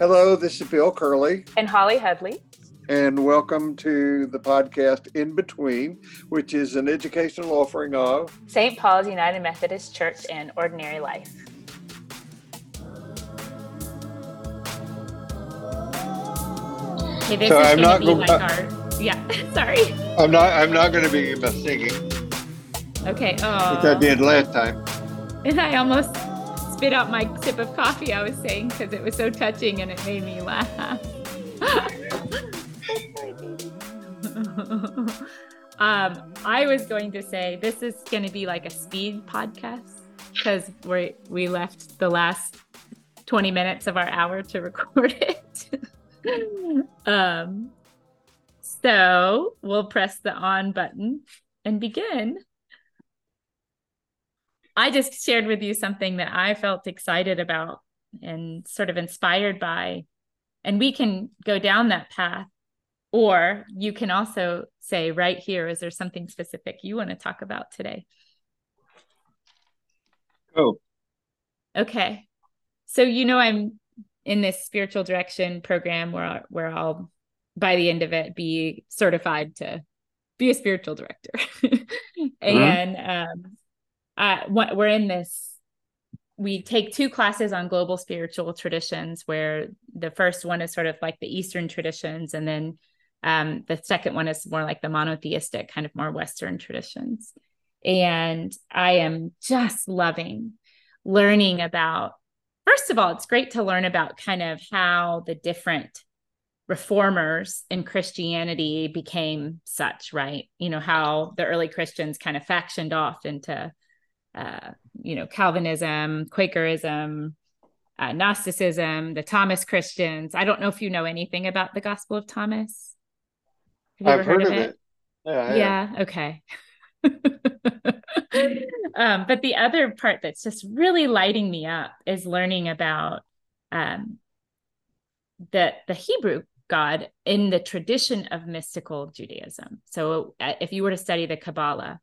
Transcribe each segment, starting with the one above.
Hello, this is Bill Kerley. And Holly Headley. And welcome to the podcast In Between, which is an educational offering of St. Paul's United Methodist Church and Ordinary Life. Okay, this so is I'm not going to be like our. Yeah, sorry. I'm not. I'm not going to be singing. Okay. Oh. Which I uh, did last time. And I almost spit out my sip of coffee. I was saying because it was so touching and it made me laugh. um, I was going to say this is going to be like a speed podcast because we we left the last 20 minutes of our hour to record it. um, so we'll press the on button and begin. I just shared with you something that I felt excited about and sort of inspired by. And we can go down that path. Or you can also say, right here, is there something specific you want to talk about today? Oh. Okay. So, you know, I'm in this spiritual direction program where where I'll by the end of it be certified to be a spiritual director. Mm-hmm. and um uh, we're in this we take two classes on global spiritual traditions where the first one is sort of like the eastern traditions and then um, the second one is more like the monotheistic kind of more western traditions and i am just loving learning about first of all, it's great to learn about kind of how the different reformers in Christianity became such, right? You know, how the early Christians kind of factioned off into, uh, you know, Calvinism, Quakerism, uh, Gnosticism, the Thomas Christians. I don't know if you know anything about the Gospel of Thomas. Have you I've ever heard, heard of, it? it? Yeah. Yeah. Okay. um, but the other part that's just really lighting me up is learning about um, the the Hebrew God in the tradition of mystical Judaism. So, uh, if you were to study the Kabbalah,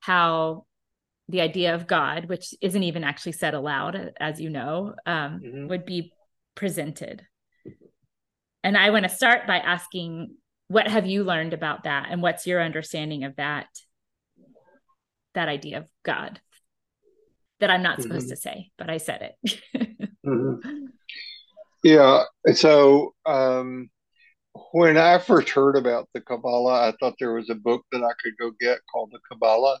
how the idea of God, which isn't even actually said aloud, as you know, um, mm-hmm. would be presented. And I want to start by asking, what have you learned about that, and what's your understanding of that that idea of God that I'm not mm-hmm. supposed to say, but I said it. mm-hmm. Yeah. So um, when I first heard about the Kabbalah, I thought there was a book that I could go get called the Kabbalah.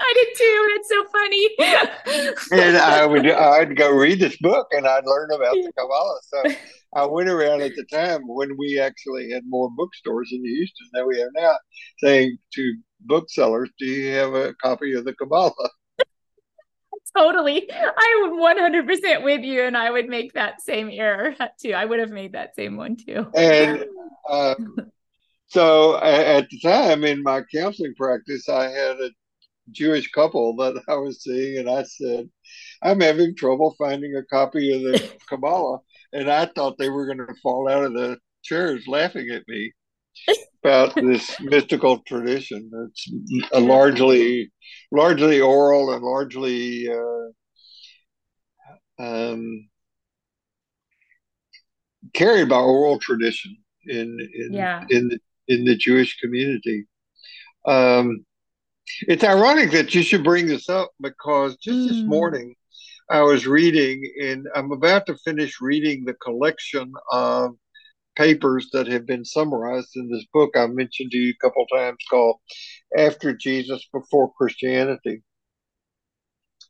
I did too. It's so funny. and I would I'd go read this book and I'd learn about the Kabbalah. So I went around at the time when we actually had more bookstores in Houston than we have now, saying to booksellers, "Do you have a copy of the Kabbalah?" totally. I would 100% with you, and I would make that same error too. I would have made that same one too. And uh, so at the time in my counseling practice, I had a Jewish couple that I was seeing, and I said, I'm having trouble finding a copy of the Kabbalah. And I thought they were going to fall out of the chairs laughing at me about this mystical tradition. It's a largely, largely oral and largely uh, um, carried by oral tradition in in yeah. in the, in the Jewish community. Um, it's ironic that you should bring this up because just mm. this morning I was reading, and I'm about to finish reading the collection of papers that have been summarized in this book I mentioned to you a couple times called After Jesus, Before Christianity.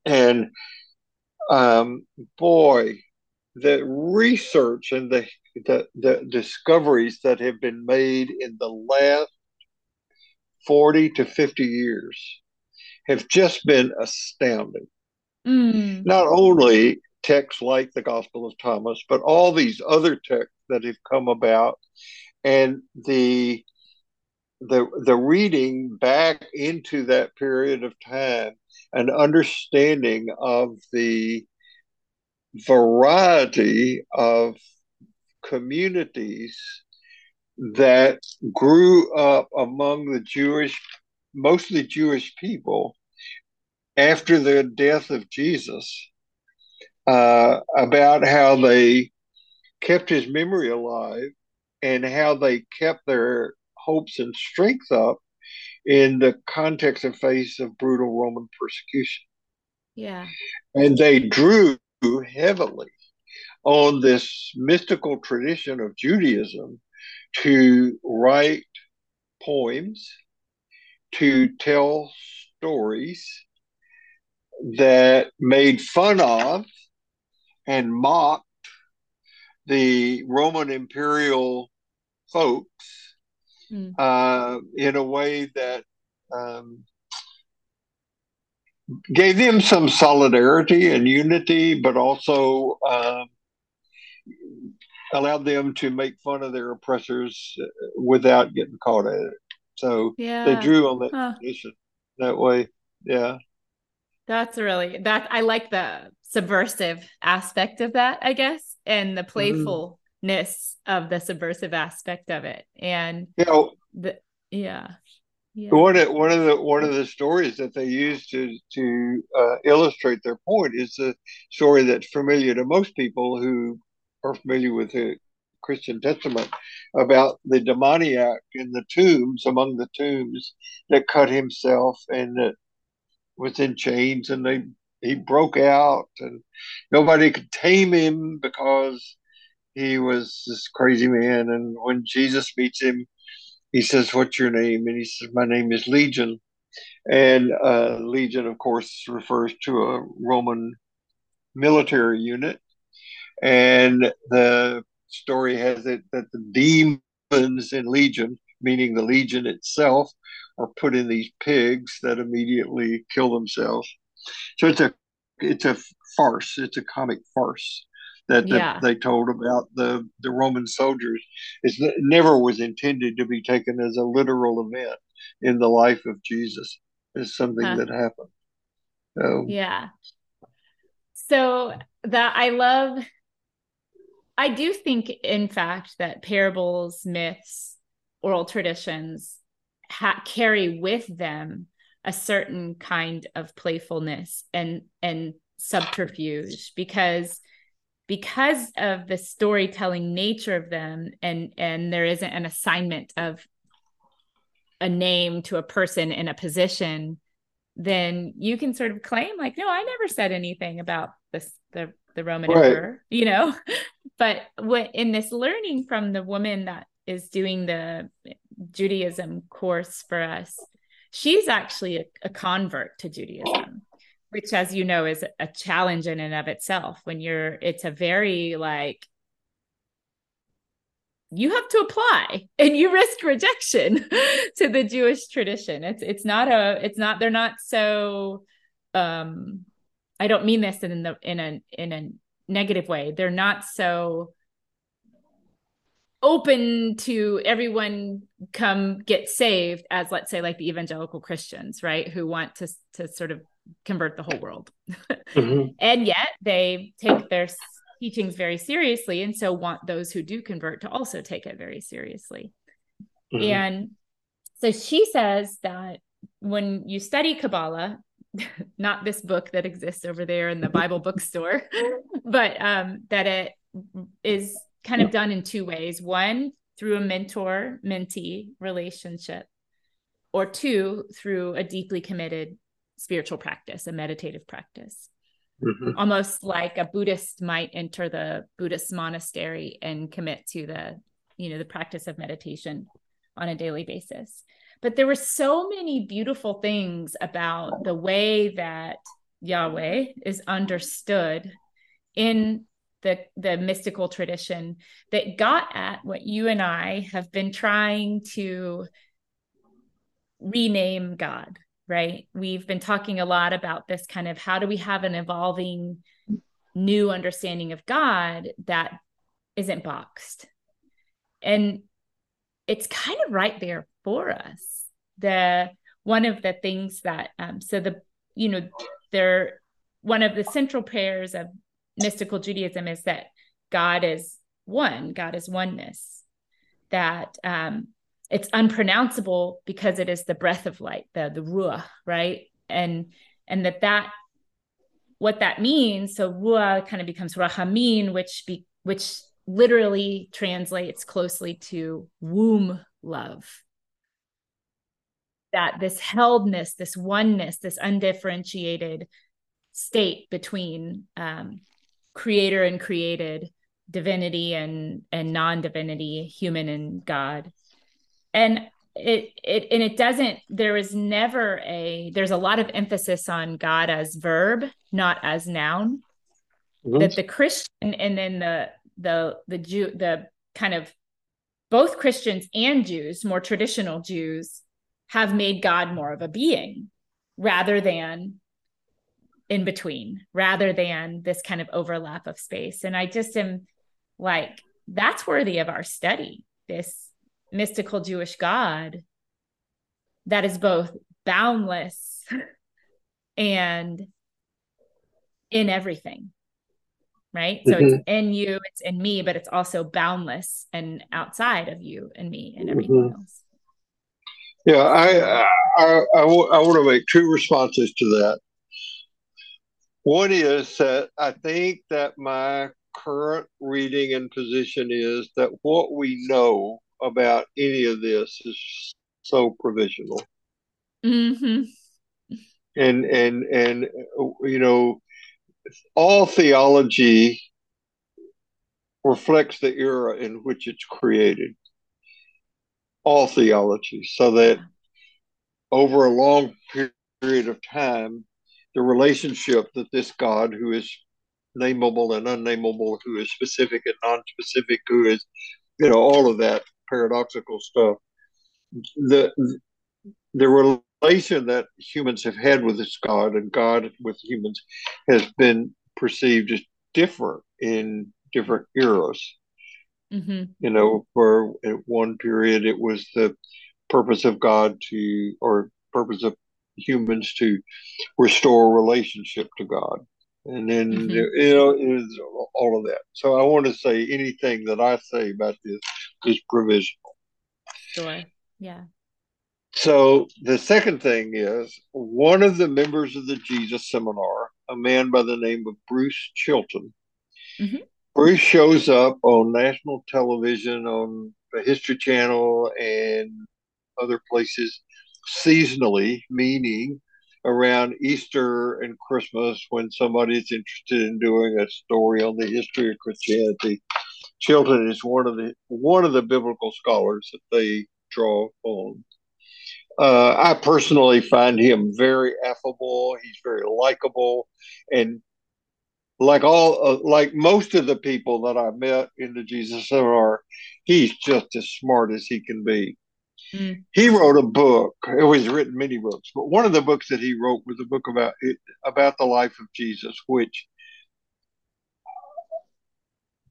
And um, boy, the research and the, the, the discoveries that have been made in the last 40 to 50 years have just been astounding. Mm. Not only texts like the Gospel of Thomas, but all these other texts that have come about, and the the the reading back into that period of time, an understanding of the variety of communities that grew up among the Jewish, mostly Jewish people after the death of Jesus uh, about how they kept his memory alive and how they kept their hopes and strength up in the context and face of brutal Roman persecution. Yeah. And they drew heavily on this mystical tradition of Judaism to write poems, to tell stories that made fun of and mocked the Roman imperial folks mm. uh, in a way that um, gave them some solidarity and unity, but also um, allowed them to make fun of their oppressors without getting caught at it. So yeah. they drew on that huh. tradition that way. Yeah. That's really that I like the subversive aspect of that, I guess, and the mm-hmm. playfulness mm-hmm. of the subversive aspect of it. And you know, the, yeah. Yeah. One of one of the one of the stories that they use to to uh, illustrate their point is the story that's familiar to most people who are familiar with the Christian Testament about the demoniac in the tombs among the tombs that cut himself and that was in chains and they he broke out and nobody could tame him because he was this crazy man and when Jesus meets him he says, What's your name? And he says, My name is Legion. And uh, Legion, of course, refers to a Roman military unit. And the story has it that the demons in Legion, meaning the Legion itself, are put in these pigs that immediately kill themselves. So it's a it's a farce. It's a comic farce that, yeah. they told about the the Roman soldiers. It's, it never was intended to be taken as a literal event in the life of Jesus. It's something huh. that happened. So, yeah. So that I love. I do think, in fact, that parables, myths, oral traditions ha- carry with them a certain kind of playfulness and and subterfuge because because of the storytelling nature of them and and there isn't an assignment of a name to a person in a position then you can sort of claim like no i never said anything about this the the roman right. emperor you know but what in this learning from the woman that is doing the judaism course for us she's actually a, a convert to judaism which as you know is a challenge in and of itself when you're it's a very like you have to apply and you risk rejection to the Jewish tradition. It's it's not a it's not they're not so um I don't mean this in the in a in a negative way. They're not so open to everyone come get saved as let's say like the evangelical Christians, right? Who want to to sort of convert the whole world. mm-hmm. And yet they take their teachings very seriously and so want those who do convert to also take it very seriously. Mm-hmm. And so she says that when you study Kabbalah, not this book that exists over there in the Bible bookstore, but um, that it is kind of done in two ways. One, through a mentor mentee relationship, or two, through a deeply committed spiritual practice, a meditative practice. Mm-hmm. Almost like a Buddhist might enter the Buddhist monastery and commit to the, you know, the practice of meditation on a daily basis. But there were so many beautiful things about the way that Yahweh is understood in the the mystical tradition that got at what you and I have been trying to rename God right? We've been talking a lot about this kind of how do we have an evolving new understanding of God that isn't boxed. And it's kind of right there for us. The one of the things that um, so the you know there one of the central prayers of mystical Judaism is that God is one, God is oneness. That um, it's unpronounceable because it is the breath of light the the ruah right and and that that what that means, so ruah kind of becomes rahamin, which be which literally translates closely to womb love. That this heldness, this oneness, this undifferentiated state between um, creator and created, divinity and and non-divinity, human and God. And it it and it doesn't there is never a there's a lot of emphasis on God as verb, not as noun. Mm-hmm. That the Christian and then the the the Jew the kind of both Christians and Jews, more traditional Jews, have made God more of a being rather than in between, rather than this kind of overlap of space. And I just am like, that's worthy of our study, this mystical Jewish God that is both boundless and in everything right so mm-hmm. it's in you it's in me but it's also boundless and outside of you and me and everything mm-hmm. else yeah I, I I want to make two responses to that one is that i think that my current reading and position is that what we know about any of this is so provisional mm-hmm. and and and you know all theology reflects the era in which it's created. All theology, so that over a long period of time, the relationship that this God, who is nameable and unnameable, who is specific and non-specific, who is, you know, all of that paradoxical stuff, the the relation that humans have had with this God and God with humans has been perceived as different in different eras. Mm-hmm. You know, for at one period it was the purpose of God to, or purpose of humans to restore relationship to God. And then, mm-hmm. you know, all of that. So I want to say anything that I say about this is provisional. Sure. Yeah. So the second thing is one of the members of the Jesus Seminar, a man by the name of Bruce Chilton. Mm-hmm. Bruce shows up on national television, on the History Channel, and other places seasonally, meaning around Easter and Christmas when somebody is interested in doing a story on the history of Christianity. Chilton is one of the one of the biblical scholars that they draw on. Uh, I personally find him very affable. He's very likable, and like all, uh, like most of the people that I met in the Jesus Seminar, he's just as smart as he can be. Mm. He wrote a book. It was written many books, but one of the books that he wrote was a book about it, about the life of Jesus, which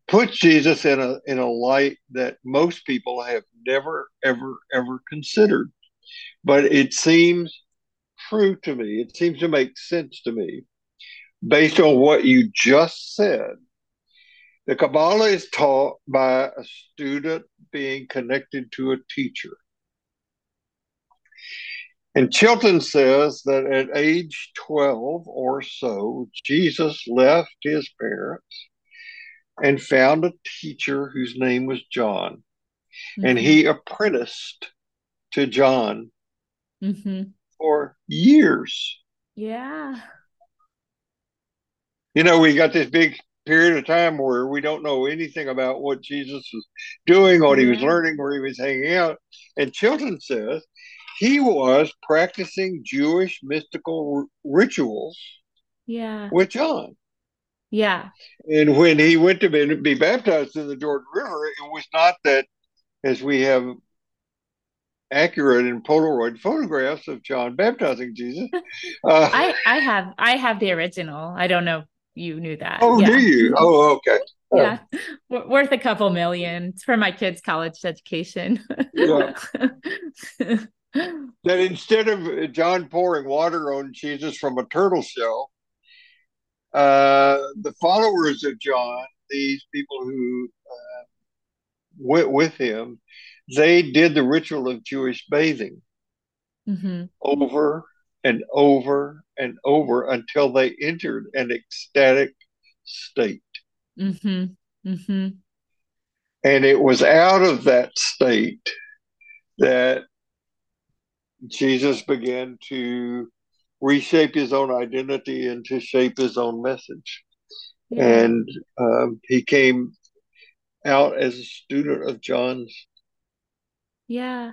puts Jesus in a in a light that most people have never ever ever considered but it seems true to me. It seems to make sense to me based on what you just said. The Kabbalah is taught by a student being connected to a teacher. And Chilton says that at age 12 or so, Jesus left his parents and found a teacher whose name was John. Mm-hmm. And he apprenticed to John mm-hmm. for years. Yeah. You know, we got this big period of time where we don't know anything about what Jesus was doing, what yeah. he was learning, where he was hanging out. And Chilton says he was practicing Jewish mystical r- rituals yeah. with John. Yeah. And when he went to be, be baptized in the Jordan River, it was not that, as we have accurate and Polaroid photographs of John baptizing Jesus. Uh, I I have I have the original. I don't know if you knew that. Oh, yeah. do you? Oh, okay. Oh. Yeah, worth a couple million it's for my kids' college education. yeah. that instead of John pouring water on Jesus from a turtle shell, uh, the followers of John, these people who uh, went with him, they did the ritual of Jewish bathing mm-hmm. over and over and over until they entered an ecstatic state. Mm-hmm. Mm-hmm. And it was out of that state that Jesus began to reshape his own identity and to shape his own message. And um, he came out as a student of John's. Yeah.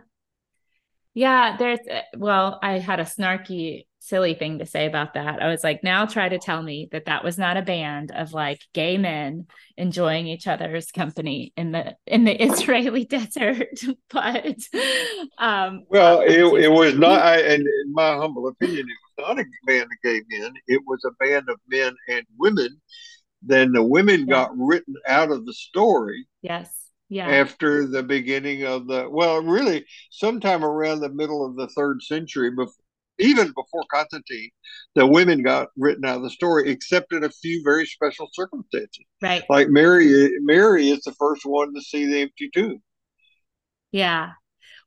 Yeah. There's, uh, well, I had a snarky silly thing to say about that. I was like, now try to tell me that that was not a band of like gay men enjoying each other's company in the in the Israeli desert. but um well, it, it was not I, and in my humble opinion, it was not a band of gay men. It was a band of men and women. Then the women yeah. got written out of the story. Yes yeah. after the beginning of the well really sometime around the middle of the third century before even before Constantine, the women got written out of the story, except in a few very special circumstances. Right. Like Mary, Mary is the first one to see the empty tomb. Yeah.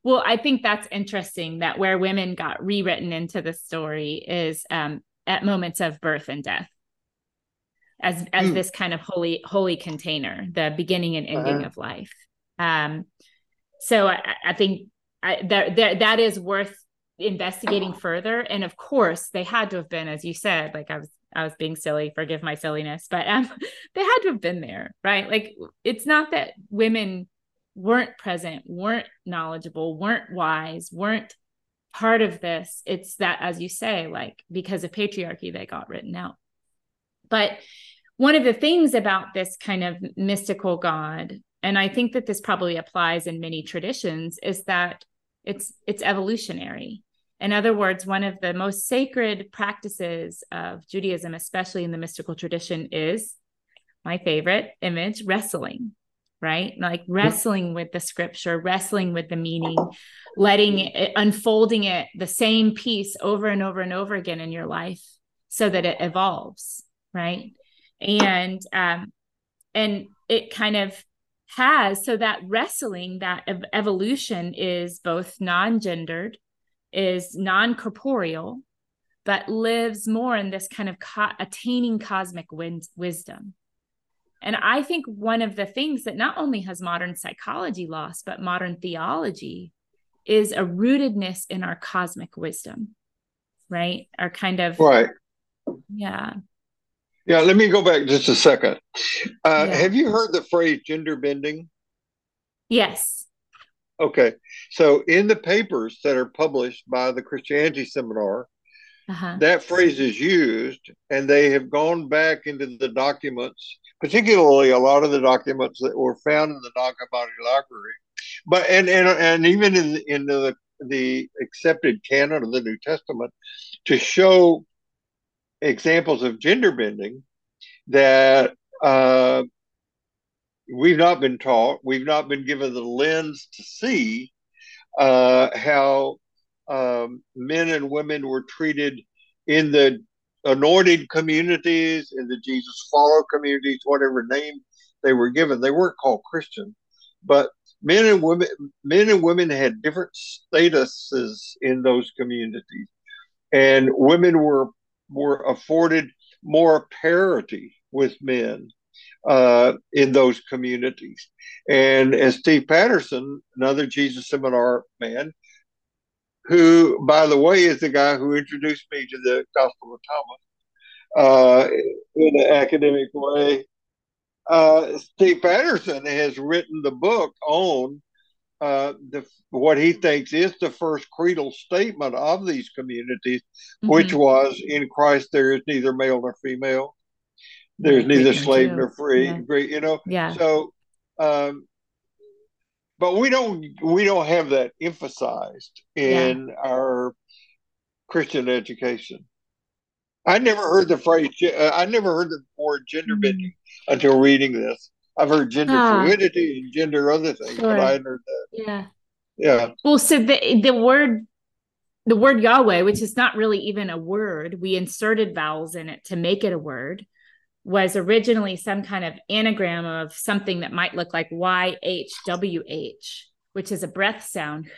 Well, I think that's interesting that where women got rewritten into the story is um, at moments of birth and death, as as mm. this kind of holy holy container, the beginning and ending uh-huh. of life. Um, so I, I think I, that that is worth investigating further. And of course they had to have been as you said like i was i was being silly forgive my silliness but um they had to have been there right? Like it's not that women weren't present weren't knowledgeable weren't wise weren't part of this. It's that as you say like because of patriarchy they got written out. But one of the things about this kind of mystical god and i think that this probably applies in many traditions is that it's it's evolutionary in other words, one of the most sacred practices of Judaism, especially in the mystical tradition, is my favorite image wrestling, right? Like wrestling with the scripture, wrestling with the meaning, letting it, unfolding it, the same piece over and over and over again in your life so that it evolves, right? And, um, and it kind of has so that wrestling, that ev- evolution is both non gendered is non corporeal, but lives more in this kind of co- attaining cosmic win- wisdom. And I think one of the things that not only has modern psychology lost, but modern theology is a rootedness in our cosmic wisdom, right? Our kind of. Right. Yeah. Yeah, let me go back just a second. Uh, yeah. Have you heard the phrase gender bending? Yes. Okay. So in the papers that are published by the Christianity Seminar, uh-huh. that phrase is used, and they have gone back into the documents, particularly a lot of the documents that were found in the Nag Hammadi Library, but and and, and even in in the the accepted canon of the New Testament, to show examples of gender bending that uh, we've not been taught, we've not been given the lens to see uh, how um, men and women were treated in the anointed communities, in the Jesus follow communities, whatever name they were given. They weren't called Christian, but men and women, men and women had different statuses in those communities, and women were were afforded more parity with men uh, in those communities. And as Steve Patterson, another Jesus Seminar man, who, by the way, is the guy who introduced me to the Gospel of Thomas uh, in an academic way. Uh, Steve Patterson has written the book on uh, the what he thinks is the first creedal statement of these communities, mm-hmm. which was in Christ there is neither male nor female, there's neither slave nor free, yeah. you know. Yeah. So, um, but we don't we don't have that emphasized in yeah. our Christian education. I never heard the phrase. Uh, I never heard the word gender mm-hmm. bending mm-hmm. until reading this. I've heard gender ah. fluidity and gender other things, sure. but I heard that. Yeah. Yeah. Well, so the the word the word Yahweh, which is not really even a word, we inserted vowels in it to make it a word was originally some kind of anagram of something that might look like YHWH, which is a breath sound,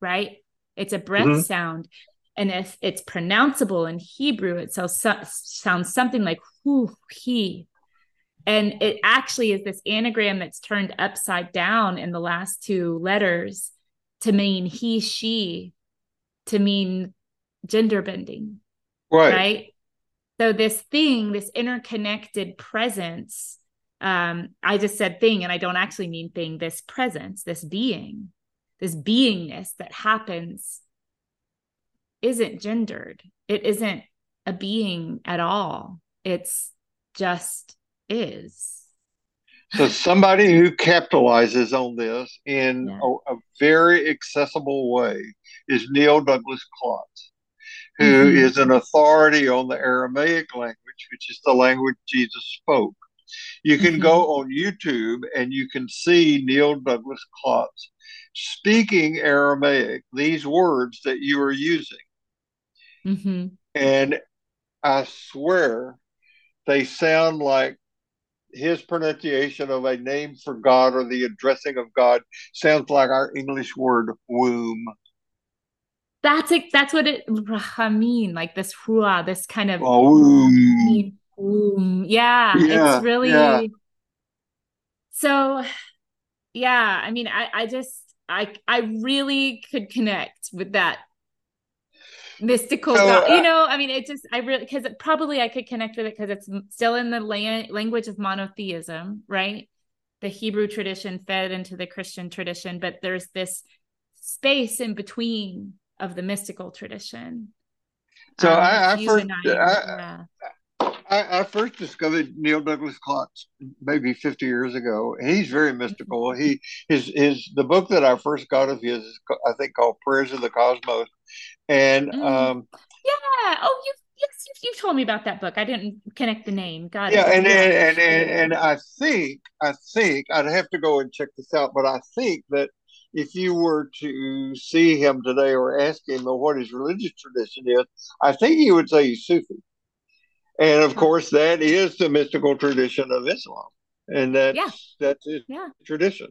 right? It's a breath mm-hmm. sound. and if it's pronounceable in Hebrew, it so, sounds something like he. And it actually is this anagram that's turned upside down in the last two letters to mean he, she, to mean gender bending. Right. Right. So this thing, this interconnected presence, um, I just said thing and I don't actually mean thing, this presence, this being, this beingness that happens isn't gendered. It isn't a being at all. It's just is. So somebody who capitalizes on this in yeah. a, a, very accessible way is Neil Douglas Klotz, who mm-hmm. is an authority on the Aramaic language, which is the language Jesus spoke. You can mm-hmm. go on YouTube and you can see Neil Douglas Klotz speaking Aramaic, these words that you are using. Mm-hmm. And I swear they sound like his pronunciation of a name for God or the addressing of God sounds like our English word womb. That's it. That's what it mean like this hua, this kind of oh, womb. Yeah, yeah, it's really yeah. so. Yeah, I mean, I I just I I really could connect with that mystical so. You uh, know, I mean, it just I really because probably I could connect with it because it's still in the la- language of monotheism, right? The Hebrew tradition fed into the Christian tradition, but there's this space in between of the mystical tradition. So um, I, I first, I. I, I, first discovered Neil Douglas Klotz maybe 50 years ago, he's very mystical. He his his the book that I first got of his is I think called Prayers of the Cosmos, and mm. um, yeah, oh you yes you, you told me about that book. I didn't connect the name. Got yeah, it. And, yeah, and, and and and I think I think I'd have to go and check this out, but I think that if you were to see him today or ask him what his religious tradition is, I think he would say he's Sufi. And of course, that is the mystical tradition of Islam, and that's yeah. that's his yeah. tradition.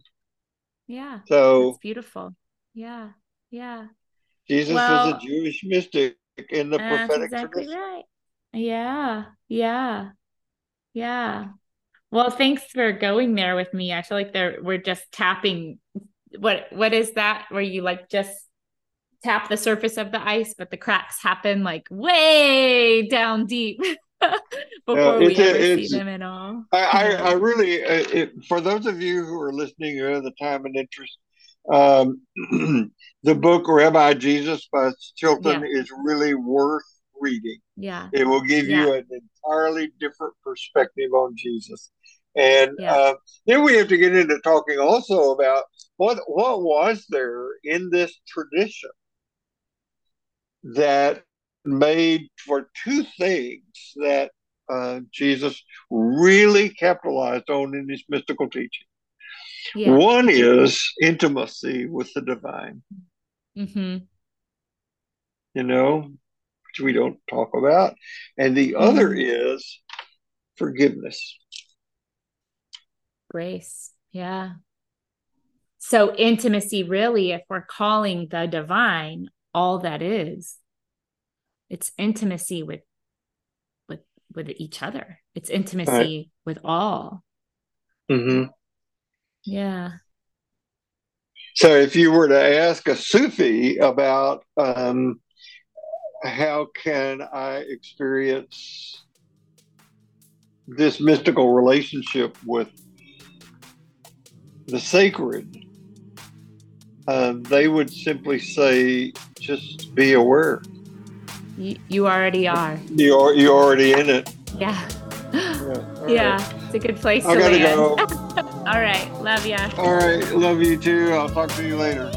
Yeah. So it's beautiful. Yeah. Yeah. Jesus well, was a Jewish mystic in the prophetic exactly tradition. Right. Yeah. Yeah. Yeah. Well, thanks for going there with me. I feel like there we're just tapping what what is that where you like just tap the surface of the ice, but the cracks happen like way down deep. before we ever see them at all. I, I, I really, uh, it, for those of you who are listening who have the time and interest, um, the book Rabbi Jesus by Chilton yeah. is really worth reading. Yeah. It will give yeah. you an entirely different perspective on Jesus. And yeah. uh, then we have to get into talking also about what what was there in this tradition that made for two things that uh, Jesus really capitalized on in his mystical teaching. Yeah. One is intimacy with the divine. Mm-hmm. You know, which we don't talk about. And the mm-hmm. other is forgiveness. Grace. Yeah. So, intimacy, really, if we're calling the divine all that is, it's intimacy with with with each other it's intimacy right. with all mm-hmm. yeah so if you were to ask a sufi about um, how can i experience this mystical relationship with the sacred uh, they would simply say just be aware you, you already are. You're you already in it. Yeah. Yeah, yeah right. it's a good place I to gotta land. Go. All right, love ya. All right, love you too. I'll talk to you later.